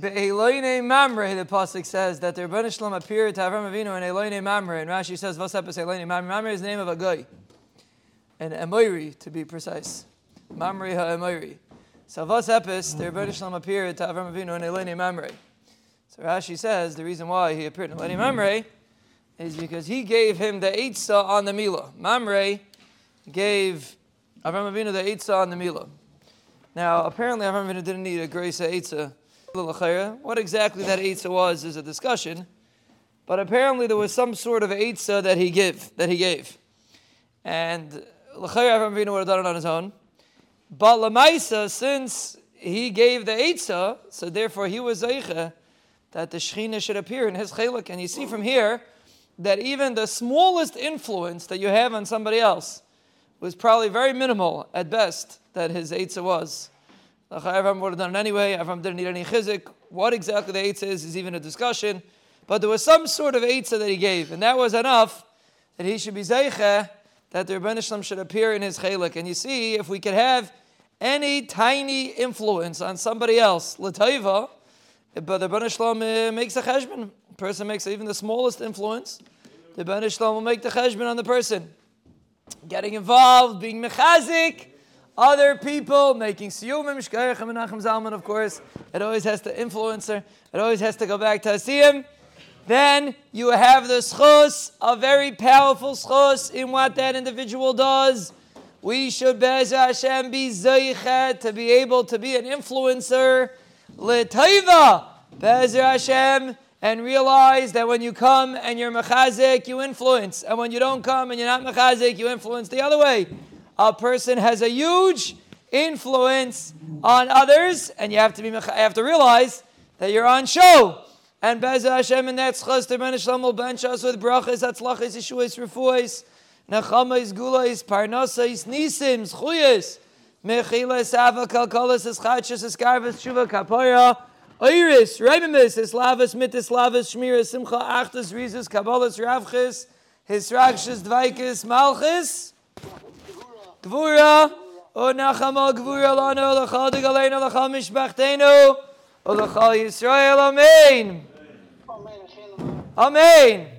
Be'eloine Mamre, the pasuk says that the Ribono Shel Olam appeared to Avram Avinu in Eloine Mamre, and Rashi says, "Vasapes Eloine Mamre." Mamre is the name of a guy, an Emoiri to be precise. Mamre ha'Emoiri. So Vasapes, the Ribono Shel Olam appeared to Avram Avinu in Eloine Mamre. So Rashi says the reason why he appeared in Eloine Mamre is because he gave him the Eitzah on the Milah. Mamre gave Avram Avinu the Eitzah on the Milah. Now, apparently, Avram Avinu didn't need a grace Eitzah what exactly that Eitzah was is a discussion, but apparently there was some sort of Eitzah that he gave that he gave, and L'chayr Avram Avinu would have done it on his own. But Lamaisa, since he gave the Eitzah, so therefore he was Zeicha, that the Shechina should appear in his chalik. And you see from here that even the smallest influence that you have on somebody else was probably very minimal at best that his Eitzah was. Avram would have done it anyway. Avram didn't need any chizik. What exactly the Eitzah is is even a discussion. But there was some sort of Eitzah that he gave, and that was enough that he should be Zeiche, that the Ribono Shel Olam should appear in his chalik. And you see, if we could have any tiny influence on somebody else, Lataiva, but the Ribono Shel Olam uh, makes a cheshbon. A person makes even the smallest influence. The Ribono Shel Olam will make the cheshbon on the person. Getting involved, being mechazik, other people, making siyumim, shkayach, Menachem Zalman, of course. It always has to influence her. It always has to go back to Asiyim. Then you have the schos, a very powerful schos in what that individual does. We should, Bez Hashem, be zeichet to be able to be an influencer. L'taiva, Bez Hashem, and realize that when you come and you're mechazik, you influence. And when you don't come and you're not mechazik, you influence the other way a person has a huge influence on others, and you have to be you have to realize that you're on show. And Bez Hashem and that's chas to ben Shalom will bench us with brachas, atzlachas, yeshuas, refuas, nechamais, gulais, parnasais, nisim, schuyas, mechilas, ava, kalkalas, eschachas, eskarvas, shuva, kapora, Iris, Reimemis, Islavas, Mitislavas, Shmira, Simcha, Achtas, Rizas, Kabbalas, Ravchis, Hisrakshas, Dvaikis, Malchis, Gvura, O Nachama Gvura Lano, Lachal Digaleno, Lachal Mishpachtenu, O Lachal Yisrael, Amen. Amen.